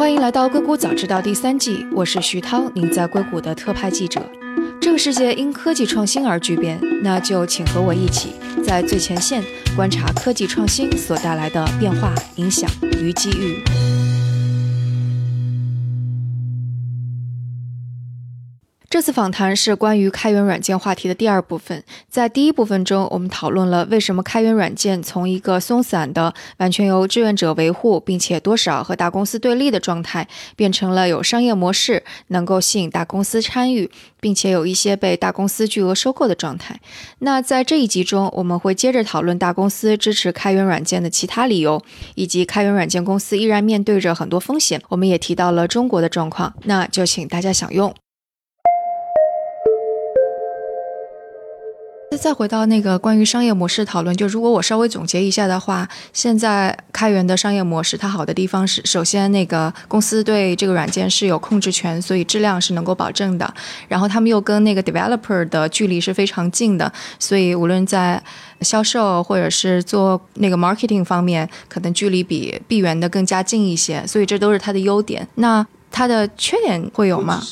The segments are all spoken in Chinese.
欢迎来到《硅谷早知道》第三季，我是徐涛，您在硅谷的特派记者。这个世界因科技创新而巨变，那就请和我一起在最前线观察科技创新所带来的变化、影响与机遇。这次访谈是关于开源软件话题的第二部分。在第一部分中，我们讨论了为什么开源软件从一个松散的、完全由志愿者维护，并且多少和大公司对立的状态，变成了有商业模式，能够吸引大公司参与，并且有一些被大公司巨额收购的状态。那在这一集中，我们会接着讨论大公司支持开源软件的其他理由，以及开源软件公司依然面对着很多风险。我们也提到了中国的状况，那就请大家享用。再回到那个关于商业模式讨论，就如果我稍微总结一下的话，现在开源的商业模式它好的地方是，首先那个公司对这个软件是有控制权，所以质量是能够保证的。然后他们又跟那个 developer 的距离是非常近的，所以无论在销售或者是做那个 marketing 方面，可能距离比闭源的更加近一些。所以这都是它的优点。那它的缺点会有吗？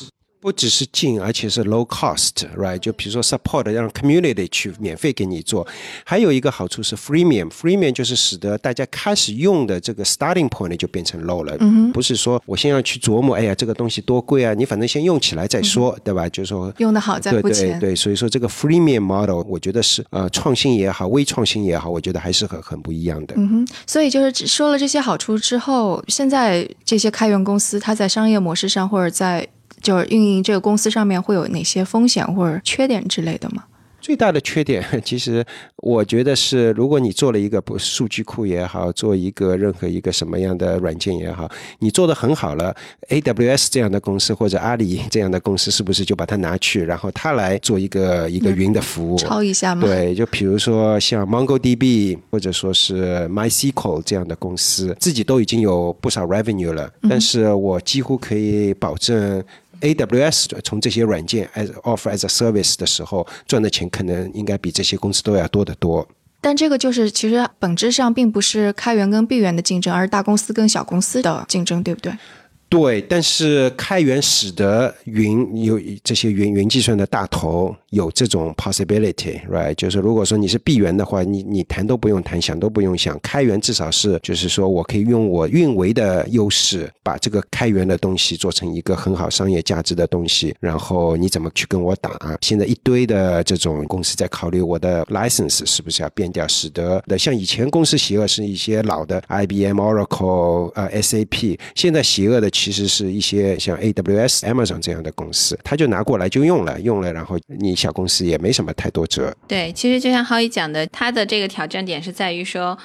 不只是近，而且是 low cost，right？就比如说 support 让 community 去免费给你做，还有一个好处是 freemium，freemium 就是使得大家开始用的这个 starting point 就变成 low 了，不是说我先要去琢磨，哎呀这个东西多贵啊，你反正先用起来再说，对吧？就是说用的好再付钱。对对对，所以说这个 freemium model 我觉得是呃创新也好，微创新也好，我觉得还是很很不一样的。嗯哼，所以就是说了这些好处之后，现在这些开源公司它在商业模式上或者在就是运营这个公司上面会有哪些风险或者缺点之类的吗？最大的缺点，其实我觉得是，如果你做了一个不数据库也好，做一个任何一个什么样的软件也好，你做的很好了，AWS 这样的公司或者阿里这样的公司，是不是就把它拿去，然后它来做一个一个云的服务，抄一下吗？对，就比如说像 MongoDB 或者说是 MySQL 这样的公司，自己都已经有不少 revenue 了，但是我几乎可以保证。AWS 从这些软件 as offer as a service 的时候赚的钱，可能应该比这些公司都要多得多。但这个就是其实本质上并不是开源跟闭源的竞争，而是大公司跟小公司的竞争，对不对？对，但是开源使得云有这些云云计算的大头有这种 possibility，right？就是如果说你是闭源的话，你你谈都不用谈，想都不用想。开源至少是就是说我可以用我运维的优势，把这个开源的东西做成一个很好商业价值的东西。然后你怎么去跟我打？现在一堆的这种公司在考虑我的 license 是不是要变掉，使得的像以前公司邪恶是一些老的 IBM、Oracle、呃 SAP，现在邪恶的。其实是一些像 AWS、Amazon 这样的公司，他就拿过来就用了，用了，然后你小公司也没什么太多折。对，其实就像浩一讲的，他的这个挑战点是在于说。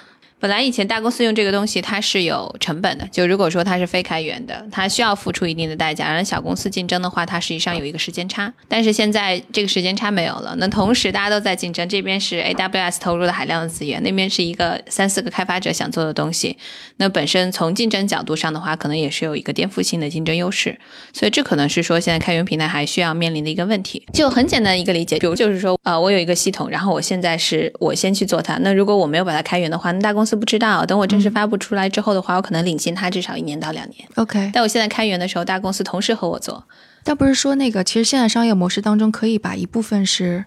本来以前大公司用这个东西，它是有成本的。就如果说它是非开源的，它需要付出一定的代价。而小公司竞争的话，它实际上有一个时间差。但是现在这个时间差没有了。那同时大家都在竞争，这边是 AWS 投入了海量的资源，那边是一个三四个开发者想做的东西。那本身从竞争角度上的话，可能也是有一个颠覆性的竞争优势。所以这可能是说现在开源平台还需要面临的一个问题。就很简单一个理解，比如就是说，呃，我有一个系统，然后我现在是我先去做它。那如果我没有把它开源的话，那大公司。不知道，等我正式发布出来之后的话，我可能领先他至少一年到两年。OK，但我现在开源的时候，大公司同时和我做。但不是说那个，其实现在商业模式当中可以把一部分是。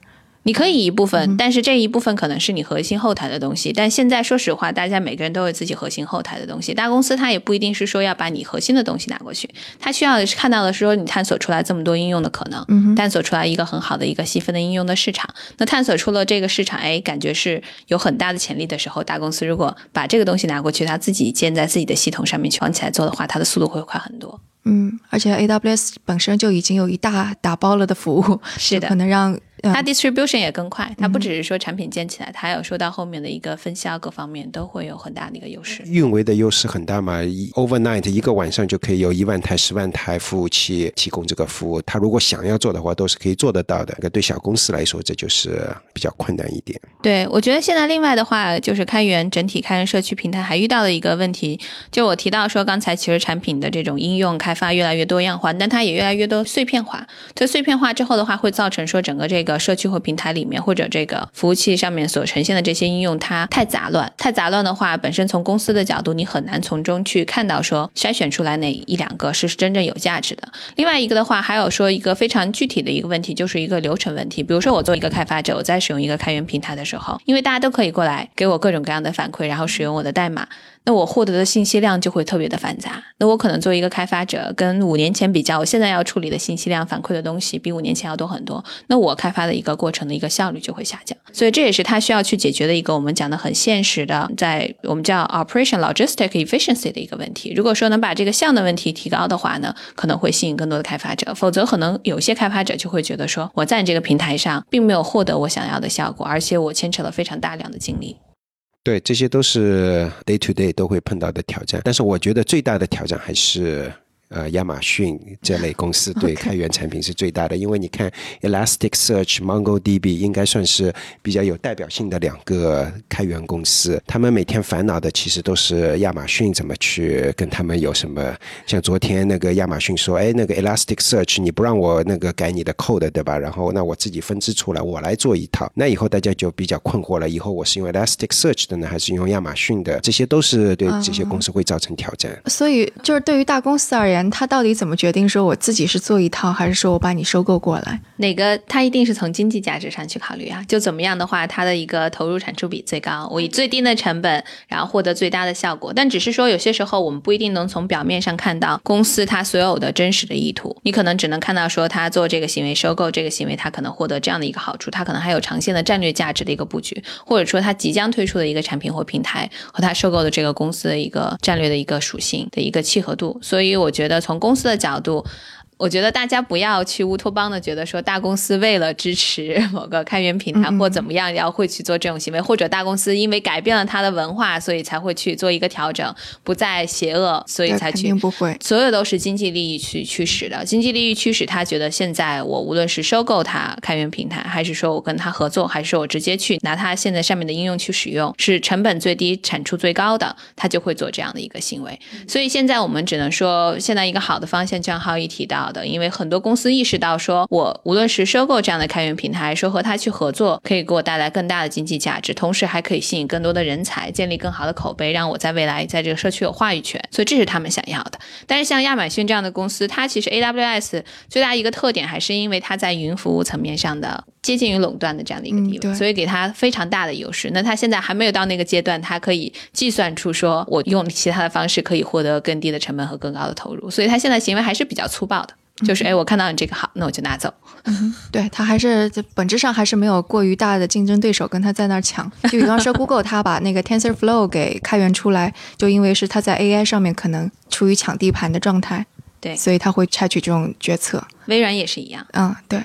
你可以一部分，但是这一部分可能是你核心后台的东西。但现在说实话，大家每个人都有自己核心后台的东西。大公司它也不一定是说要把你核心的东西拿过去，它需要看到的是说你探索出来这么多应用的可能，探索出来一个很好的一个细分的应用的市场。那探索出了这个市场，哎，感觉是有很大的潜力的时候，大公司如果把这个东西拿过去，它自己建在自己的系统上面去往起来做的话，它的速度会快很多。嗯，而且 AWS 本身就已经有一大打包了的服务，是的，可能让。它 distribution 也更快，它不只是说产品建起来，它还有说到后面的一个分销各方面都会有很大的一个优势。运维的优势很大嘛，overnight 一个晚上就可以有一万台、十万台服务器提供这个服务。它如果想要做的话，都是可以做得到的。那对小公司来说，这就是比较困难一点。对，我觉得现在另外的话，就是开源整体开源社区平台还遇到了一个问题，就我提到说刚才其实产品的这种应用开发越来越多样化，但它也越来越多碎片化。这碎片化之后的话，会造成说整个这个个社区或平台里面，或者这个服务器上面所呈现的这些应用，它太杂乱。太杂乱的话，本身从公司的角度，你很难从中去看到说筛选出来哪一两个是真正有价值的。另外一个的话，还有说一个非常具体的一个问题，就是一个流程问题。比如说我作为一个开发者，我在使用一个开源平台的时候，因为大家都可以过来给我各种各样的反馈，然后使用我的代码。那我获得的信息量就会特别的繁杂。那我可能作为一个开发者，跟五年前比较，我现在要处理的信息量、反馈的东西比五年前要多很多。那我开发的一个过程的一个效率就会下降。所以这也是他需要去解决的一个我们讲的很现实的，在我们叫 operation logistic efficiency 的一个问题。如果说能把这个项的问题提高的话呢，可能会吸引更多的开发者。否则，可能有些开发者就会觉得说，我在这个平台上并没有获得我想要的效果，而且我牵扯了非常大量的精力。对，这些都是 day to day 都会碰到的挑战，但是我觉得最大的挑战还是。呃，亚马逊这类公司对 开源产品是最大的，因为你看 Elasticsearch、MongoDB 应该算是比较有代表性的两个开源公司。他们每天烦恼的其实都是亚马逊怎么去跟他们有什么。像昨天那个亚马逊说：“哎，那个 Elasticsearch 你不让我那个改你的 code 对吧？然后那我自己分支出来，我来做一套。那以后大家就比较困惑了，以后我是用 Elasticsearch 的呢，还是用亚马逊的？这些都是对这些公司会造成挑战。所以，就是对于大公司而言。他到底怎么决定说我自己是做一套，还是说我把你收购过来？哪个他一定是从经济价值上去考虑啊？就怎么样的话，他的一个投入产出比最高，我以最低的成本，然后获得最大的效果。但只是说有些时候我们不一定能从表面上看到公司它所有的真实的意图，你可能只能看到说他做这个行为，收购这个行为，他可能获得这样的一个好处，他可能还有长线的战略价值的一个布局，或者说他即将推出的一个产品或平台和他收购的这个公司的一个战略的一个属性的一个契合度。所以我觉。觉得从公司的角度。我觉得大家不要去乌托邦的觉得说大公司为了支持 某个开源平台或怎么样，要会去做这种行为，或者大公司因为改变了它的文化，所以才会去做一个调整，不再邪恶，所以才去。肯定不会。所有都是经济利益去驱使的，经济利益驱使他觉得现在我无论是收购它开源平台，还是说我跟他合作，还是说我直接去拿它现在上面的应用去使用，是成本最低、产出最高的，他就会做这样的一个行为。所以现在我们只能说，现在一个好的方向，像浩一提到的，因为很多。公司意识到，说我无论是收购这样的开源平台，说和他去合作，可以给我带来更大的经济价值，同时还可以吸引更多的人才，建立更好的口碑，让我在未来在这个社区有话语权。所以这是他们想要的。但是像亚马逊这样的公司，它其实 AWS 最大一个特点还是因为它在云服务层面上的接近于垄断的这样的一个地位，所以给它非常大的优势。那它现在还没有到那个阶段，它可以计算出说我用其他的方式可以获得更低的成本和更高的投入，所以它现在行为还是比较粗暴的。就是哎，我看到你这个好，那我就拿走。对他还是本质上还是没有过于大的竞争对手跟他在那儿抢。就比方说，Google 他把那个 TensorFlow 给开源出来，就因为是他在 AI 上面可能处于抢地盘的状态，对，所以他会采取这种决策。微软也是一样。嗯，对。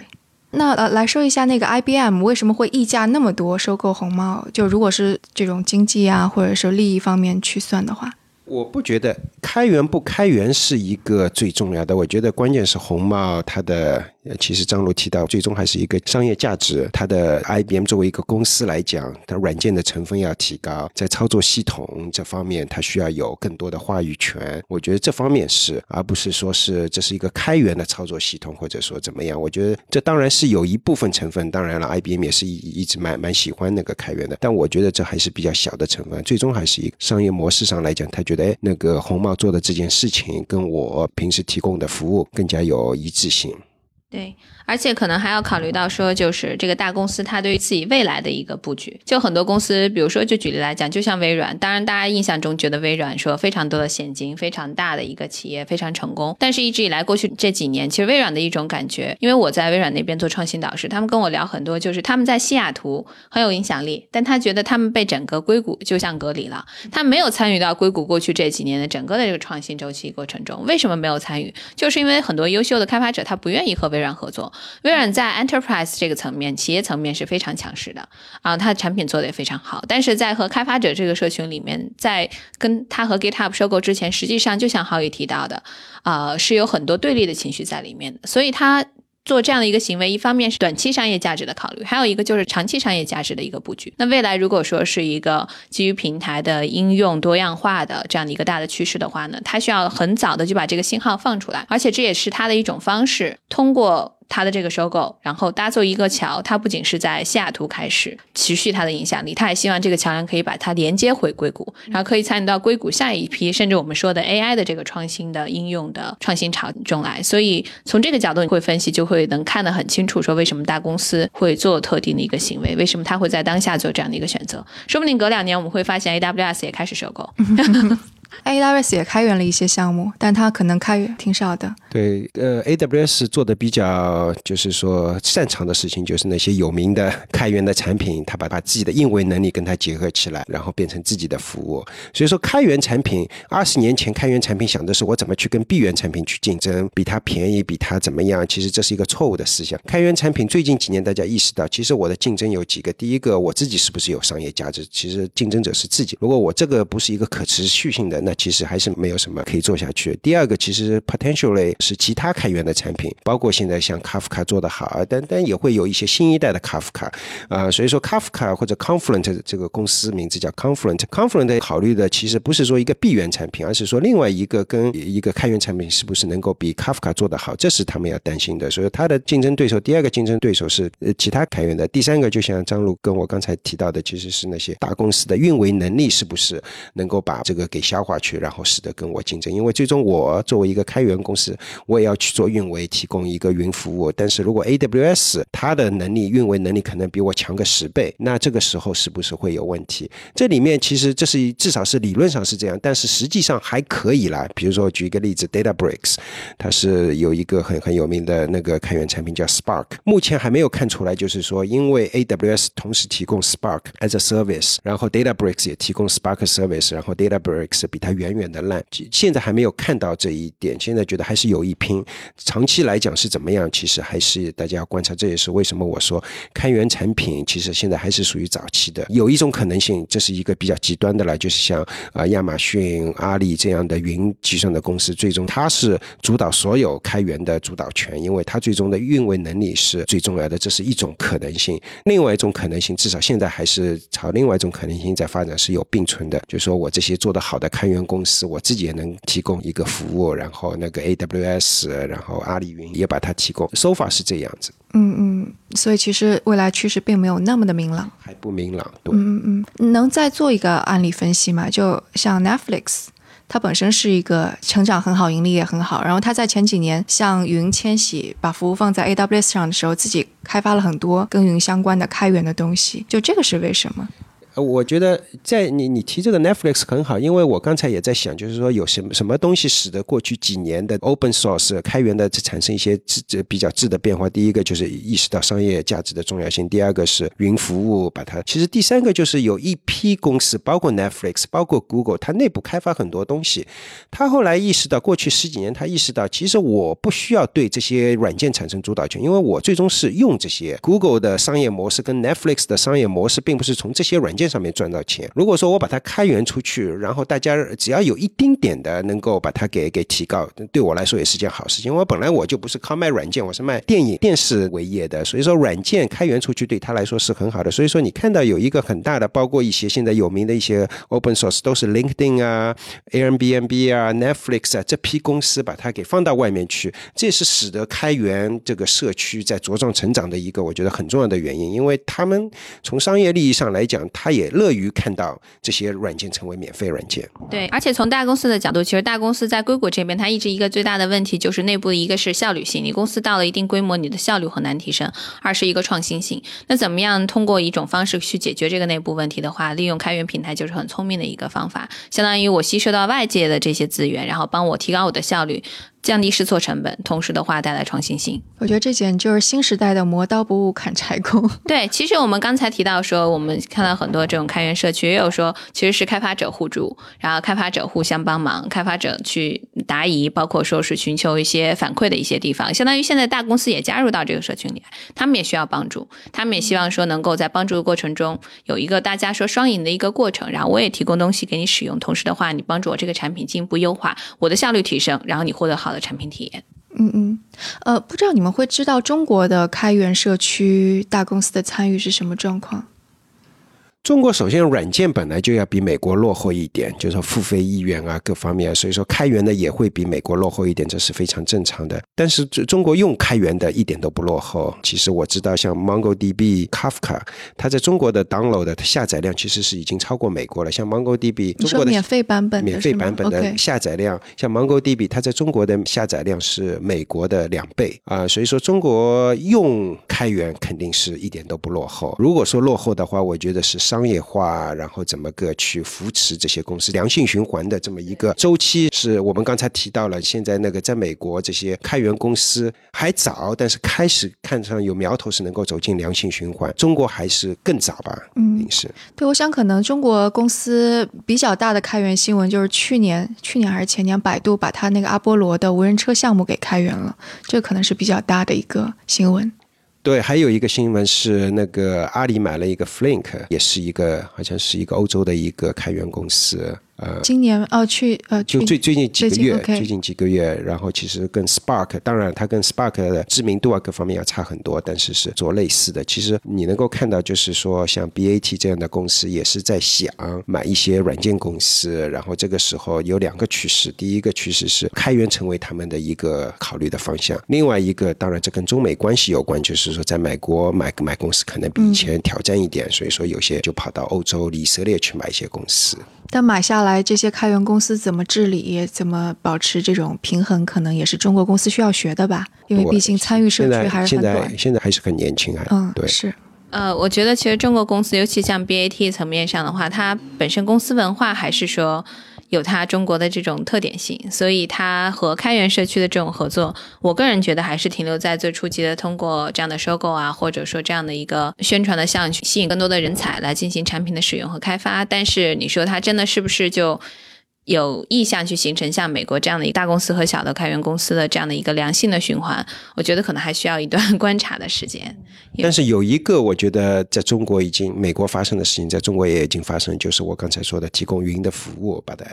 那呃，来说一下那个 IBM 为什么会溢价那么多收购红帽？就如果是这种经济啊，或者是利益方面去算的话。我不觉得开源不开源是一个最重要的，我觉得关键是红帽它的。其实张璐提到，最终还是一个商业价值。它的 IBM 作为一个公司来讲，它软件的成分要提高，在操作系统这方面，它需要有更多的话语权。我觉得这方面是，而不是说是这是一个开源的操作系统，或者说怎么样。我觉得这当然是有一部分成分。当然了，IBM 也是一一直蛮蛮喜欢那个开源的，但我觉得这还是比较小的成分。最终还是一个商业模式上来讲，它就觉得，那个红帽做的这件事情跟我平时提供的服务更加有一致性。对。而且可能还要考虑到说，就是这个大公司它对于自己未来的一个布局。就很多公司，比如说就举例来讲，就像微软，当然大家印象中觉得微软说非常多的现金，非常大的一个企业，非常成功。但是一直以来过去这几年，其实微软的一种感觉，因为我在微软那边做创新导师，他们跟我聊很多，就是他们在西雅图很有影响力，但他觉得他们被整个硅谷就像隔离了，他没有参与到硅谷过去这几年的整个的这个创新周期过程中。为什么没有参与？就是因为很多优秀的开发者他不愿意和微软合作。微软在 enterprise 这个层面，企业层面是非常强势的啊，它的产品做的也非常好。但是在和开发者这个社群里面，在跟他和 GitHub 收购之前，实际上就像浩宇提到的，啊，是有很多对立的情绪在里面的。所以它做这样的一个行为，一方面是短期商业价值的考虑，还有一个就是长期商业价值的一个布局。那未来如果说是一个基于平台的应用多样化的这样的一个大的趋势的话呢，它需要很早的就把这个信号放出来，而且这也是它的一种方式，通过。它的这个收购，然后搭做一个桥，它不仅是在西雅图开始持续它的影响力，它也希望这个桥梁可以把它连接回硅谷，然后可以参与到硅谷下一批，甚至我们说的 AI 的这个创新的应用的创新潮中来。所以从这个角度你会分析，就会能看得很清楚，说为什么大公司会做特定的一个行为，为什么它会在当下做这样的一个选择。说不定隔两年我们会发现 AWS 也开始收购。AWS 也开源了一些项目，但它可能开源挺少的。对，呃，AWS 做的比较就是说擅长的事情，就是那些有名的开源的产品，它把把自己的运维能力跟它结合起来，然后变成自己的服务。所以说，开源产品二十年前开源产品想的是我怎么去跟闭源产品去竞争，比它便宜，比它怎么样？其实这是一个错误的思想。开源产品最近几年大家意识到，其实我的竞争有几个，第一个我自己是不是有商业价值？其实竞争者是自己。如果我这个不是一个可持续性的，那其实还是没有什么可以做下去。第二个，其实 potentially 是其他开源的产品，包括现在像 Kafka 做得好，但但也会有一些新一代的 Kafka 啊。所以说 Kafka 或者 Confluent 这个公司名字叫 Confluent，Confluent 考虑的其实不是说一个闭源产品，而是说另外一个跟一个开源产品是不是能够比 Kafka 做得好，这是他们要担心的。所以它的竞争对手，第二个竞争对手是呃其他开源的，第三个就像张璐跟我刚才提到的，其实是那些大公司的运维能力是不是能够把这个给消化化去，然后使得跟我竞争。因为最终我作为一个开源公司，我也要去做运维，提供一个云服务。但是如果 AWS 它的能力运维能力可能比我强个十倍，那这个时候是不是会有问题？这里面其实这是至少是理论上是这样，但是实际上还可以啦。比如说举一个例子，DataBricks，它是有一个很很有名的那个开源产品叫 Spark，目前还没有看出来，就是说因为 AWS 同时提供 Spark as a service，然后 DataBricks 也提供 Spark service，然后 DataBricks 比它远远的烂，现在还没有看到这一点。现在觉得还是有一拼，长期来讲是怎么样？其实还是大家要观察。这也是为什么我说开源产品其实现在还是属于早期的。有一种可能性，这是一个比较极端的了，就是像啊亚马逊、阿里这样的云计算的公司，最终它是主导所有开源的主导权，因为它最终的运维能力是最重要的。这是一种可能性。另外一种可能性，至少现在还是朝另外一种可能性在发展，是有并存的。就是说我这些做得好的开源公司，我自己也能提供一个服务，然后那个 AWS，然后阿里云也把它提供。so far 是这样子，嗯嗯，所以其实未来趋势并没有那么的明朗。还不明朗。对，嗯嗯，能再做一个案例分析吗？就像 Netflix，它本身是一个成长很好、盈利也很好，然后它在前几年向云迁徙，把服务放在 AWS 上的时候，自己开发了很多跟云相关的开源的东西。就这个是为什么？呃，我觉得在你你提这个 Netflix 很好，因为我刚才也在想，就是说有什么什么东西使得过去几年的 open source 开源的产生一些质质比较质的变化。第一个就是意识到商业价值的重要性，第二个是云服务把它，其实第三个就是有一批公司，包括 Netflix，包括 Google，它内部开发很多东西。他后来意识到，过去十几年他意识到，其实我不需要对这些软件产生主导权，因为我最终是用这些 Google 的商业模式跟 Netflix 的商业模式，并不是从这些软件。上面赚到钱。如果说我把它开源出去，然后大家只要有一丁点的能够把它给给提高，对我来说也是件好事情。因为本来我就不是靠卖软件，我是卖电影、电视为业的，所以说软件开源出去对他来说是很好的。所以说你看到有一个很大的，包括一些现在有名的一些 open source 都是 LinkedIn 啊、Airbnb 啊、Netflix 啊这批公司把它给放到外面去，这是使得开源这个社区在茁壮成长的一个我觉得很重要的原因。因为他们从商业利益上来讲，他也乐于看到这些软件成为免费软件。对，而且从大公司的角度，其实大公司在硅谷这边，它一直一个最大的问题就是内部的一个是效率性。你公司到了一定规模，你的效率很难提升；二是一个创新性。那怎么样通过一种方式去解决这个内部问题的话，利用开源平台就是很聪明的一个方法。相当于我吸收到外界的这些资源，然后帮我提高我的效率。降低试错成本，同时的话带来创新性。我觉得这简直就是新时代的磨刀不误砍柴工。对，其实我们刚才提到说，我们看到很多这种开源社区，也有说其实是开发者互助，然后开发者互相帮忙，开发者去答疑，包括说是寻求一些反馈的一些地方。相当于现在大公司也加入到这个社群里，他们也需要帮助，他们也希望说能够在帮助的过程中有一个大家说双赢的一个过程。然后我也提供东西给你使用，同时的话你帮助我这个产品进一步优化，我的效率提升，然后你获得好的产品体验。嗯嗯，呃，不知道你们会知道中国的开源社区大公司的参与是什么状况？中国首先软件本来就要比美国落后一点，就是说付费意愿啊各方面，所以说开源的也会比美国落后一点，这是非常正常的。但是中中国用开源的一点都不落后。其实我知道，像 MongoDB、Kafka，它在中国的 download 的下载量其实是已经超过美国了。像 MongoDB，中国的免费版本免费版本的下载量，像 MongoDB，它在中国的下载量是美国的两倍啊。所以说中国用开源肯定是一点都不落后。如果说落后的话，我觉得是。商业化，然后怎么个去扶持这些公司良性循环的这么一个周期，是我们刚才提到了。现在那个在美国这些开源公司还早，但是开始看上有苗头是能够走进良性循环。中国还是更早吧？嗯，是。对，我想可能中国公司比较大的开源新闻就是去年，去年还是前年，百度把它那个阿波罗的无人车项目给开源了，这可能是比较大的一个新闻。对，还有一个新闻是那个阿里买了一个 Flink，也是一个好像是一个欧洲的一个开源公司。呃，今年哦，去呃，就最最近几个月，最近几个月，然后其实跟 Spark，当然它跟 Spark 的知名度啊各方面要差很多，但是是做类似的。其实你能够看到，就是说像 BAT 这样的公司也是在想买一些软件公司，然后这个时候有两个趋势，第一个趋势是开源成为他们的一个考虑的方向，另外一个当然这跟中美关系有关，就是说在美国买买公司可能比以前挑战一点，所以说有些就跑到欧洲、以色列去买一些公司。但买下来这些开源公司怎么治理，怎么保持这种平衡，可能也是中国公司需要学的吧？因为毕竟参与社区还是很短。现在现在还是很年轻啊。嗯，对，是。呃，我觉得其实中国公司，尤其像 BAT 层面上的话，它本身公司文化还是说。有它中国的这种特点性，所以它和开源社区的这种合作，我个人觉得还是停留在最初级的，通过这样的收购啊，或者说这样的一个宣传的项去吸引更多的人才来进行产品的使用和开发。但是你说它真的是不是就？有意向去形成像美国这样的一大公司和小的开源公司的这样的一个良性的循环，我觉得可能还需要一段 观察的时间。但是有一个，我觉得在中国已经美国发生的事情，在中国也已经发生，就是我刚才说的提供云的服务，把它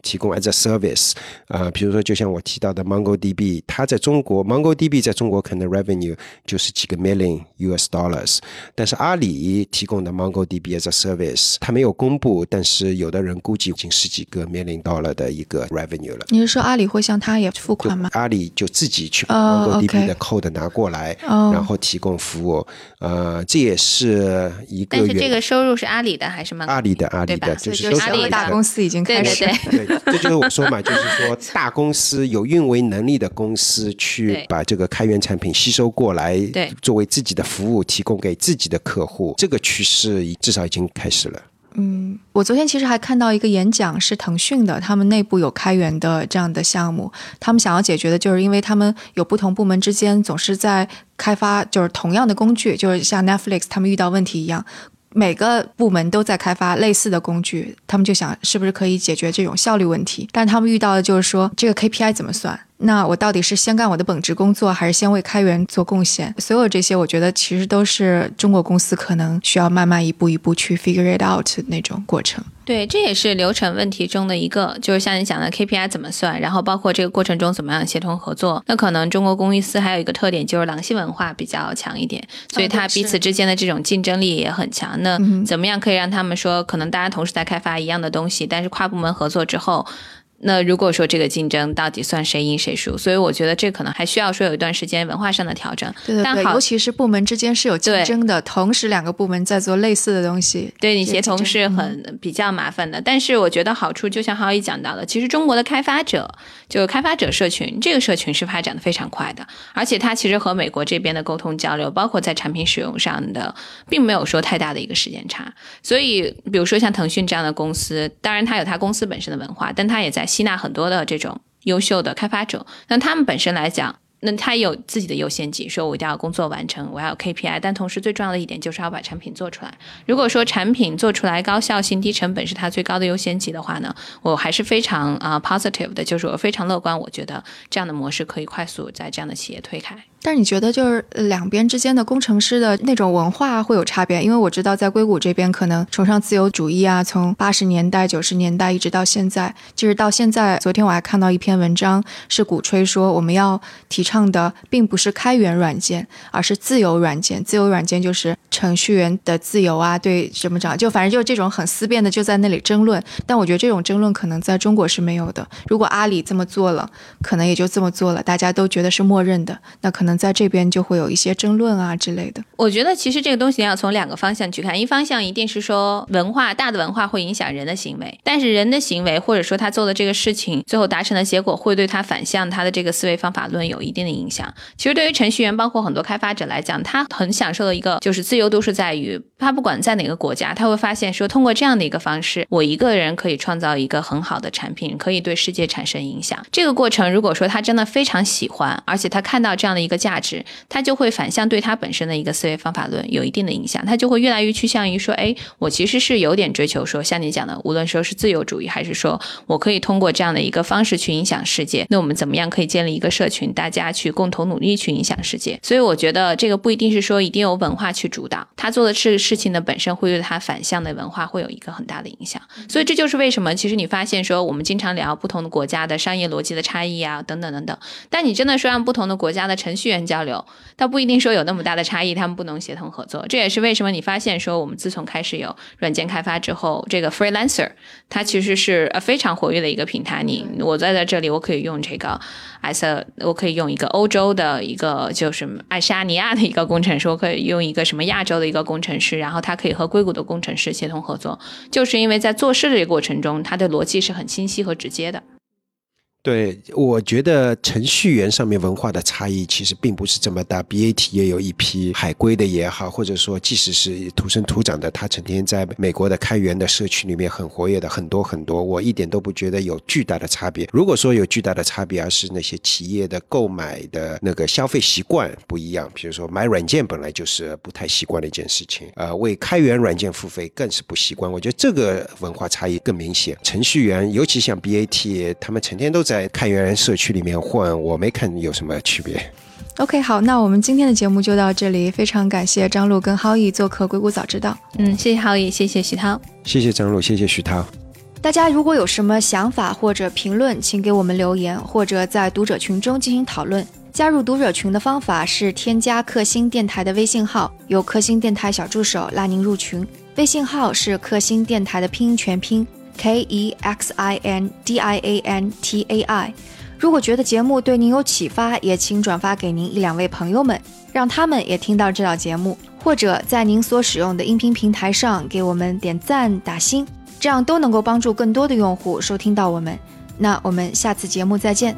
提供 as a service 啊，比如说就像我提到的 MongoDB，它在中国 MongoDB 在中国可能 revenue 就是几个 million US dollars，但是阿里提供的 MongoDB as a service，它没有公布，但是有的人估计已经十几个 million。到了的一个 revenue 了。你是说阿里会向他也付款吗？阿里就自己去把 MongoDB 的 code 拿过来，然后提供服务。呃，这也是一个。但是这个收入是阿里的还是吗？阿里的，阿里的，就是阿里大公司已经开始。对对对，这就是我说嘛，就是说 大公司有运维能力的公司去把这个开源产品吸收过来，对，作为自己的服务提供给自己的客户，这个趋势至少已经开始了。嗯，我昨天其实还看到一个演讲，是腾讯的，他们内部有开源的这样的项目，他们想要解决的就是，因为他们有不同部门之间总是在开发，就是同样的工具，就是像 Netflix 他们遇到问题一样，每个部门都在开发类似的工具，他们就想是不是可以解决这种效率问题，但他们遇到的就是说这个 KPI 怎么算？那我到底是先干我的本职工作，还是先为开源做贡献？所有这些，我觉得其实都是中国公司可能需要慢慢一步一步去 figure it out 那种过程。对，这也是流程问题中的一个，就是像你讲的 KPI 怎么算，然后包括这个过程中怎么样协同合作。那可能中国公司还有一个特点，就是狼性文化比较强一点，所以它彼此之间的这种竞争力也很强。那怎么样可以让他们说，可能大家同时在开发一样的东西，但是跨部门合作之后？那如果说这个竞争到底算谁赢谁输？所以我觉得这可能还需要说有一段时间文化上的调整。对对对，尤其是部门之间是有竞争的，同时两个部门在做类似的东西，对你协同是很比较麻烦的。但是我觉得好处就像浩一讲到的，其实中国的开发者就开发者社群，这个社群是发展的非常快的，而且它其实和美国这边的沟通交流，包括在产品使用上的，并没有说太大的一个时间差。所以比如说像腾讯这样的公司，当然它有它公司本身的文化，但它也在。吸纳很多的这种优秀的开发者，那他们本身来讲，那他有自己的优先级，说我一定要工作完成，我要 KPI，但同时最重要的一点就是要把产品做出来。如果说产品做出来高效性、低成本是它最高的优先级的话呢，我还是非常啊 positive 的，就是我非常乐观，我觉得这样的模式可以快速在这样的企业推开。但是你觉得就是两边之间的工程师的那种文化会有差别？因为我知道在硅谷这边可能崇尚自由主义啊，从八十年代、九十年代一直到现在，就是到现在。昨天我还看到一篇文章，是鼓吹说我们要提倡的并不是开源软件，而是自由软件。自由软件就是程序员的自由啊，对什么长？就反正就是这种很思辨的，就在那里争论。但我觉得这种争论可能在中国是没有的。如果阿里这么做了，可能也就这么做了，大家都觉得是默认的，那可能。能在这边就会有一些争论啊之类的。我觉得其实这个东西要从两个方向去看，一方向一定是说文化大的文化会影响人的行为，但是人的行为或者说他做的这个事情最后达成的结果会对他反向他的这个思维方法论有一定的影响。其实对于程序员包括很多开发者来讲，他很享受的一个就是自由度是在于他不管在哪个国家，他会发现说通过这样的一个方式，我一个人可以创造一个很好的产品，可以对世界产生影响。这个过程如果说他真的非常喜欢，而且他看到这样的一个。价值，他就会反向对他本身的一个思维方法论有一定的影响，他就会越来越趋向于说，哎，我其实是有点追求说，像你讲的，无论说是自由主义，还是说我可以通过这样的一个方式去影响世界，那我们怎么样可以建立一个社群，大家去共同努力去影响世界？所以我觉得这个不一定是说一定由文化去主导，他做的事事情的本身会对他反向的文化会有一个很大的影响。所以这就是为什么，其实你发现说，我们经常聊不同的国家的商业逻辑的差异啊，等等等等，但你真的说让不同的国家的程序。员交流，它不一定说有那么大的差异，他们不能协同合作。这也是为什么你发现说，我们自从开始有软件开发之后，这个 freelancer 它其实是呃非常活跃的一个平台。你我在在这里，我可以用这个 as 我可以用一个欧洲的一个就是爱沙尼亚的一个工程师，我可以用一个什么亚洲的一个工程师，然后他可以和硅谷的工程师协同合作，就是因为在做事的这个过程中，它的逻辑是很清晰和直接的。对，我觉得程序员上面文化的差异其实并不是这么大。BAT 也有一批海归的也好，或者说即使是土生土长的，他成天在美国的开源的社区里面很活跃的很多很多，我一点都不觉得有巨大的差别。如果说有巨大的差别，而是那些企业的购买的那个消费习惯不一样，比如说买软件本来就是不太习惯的一件事情，呃，为开源软件付费更是不习惯。我觉得这个文化差异更明显。程序员，尤其像 BAT，他们成天都在。在开源社区里面混，我没看有什么区别。OK，好，那我们今天的节目就到这里，非常感谢张璐跟浩毅做客《硅谷早知道》。嗯，谢谢浩毅，谢谢徐涛，谢谢张璐，谢谢徐涛。大家如果有什么想法或者评论，请给我们留言，或者在读者群中进行讨论。加入读者群的方法是添加克星电台的微信号，由克星电台小助手拉您入群。微信号是克星电台的拼音全拼。K E X I N D I A N T A I。如果觉得节目对您有启发，也请转发给您一两位朋友们，让他们也听到这档节目，或者在您所使用的音频平台上给我们点赞打星，这样都能够帮助更多的用户收听到我们。那我们下次节目再见。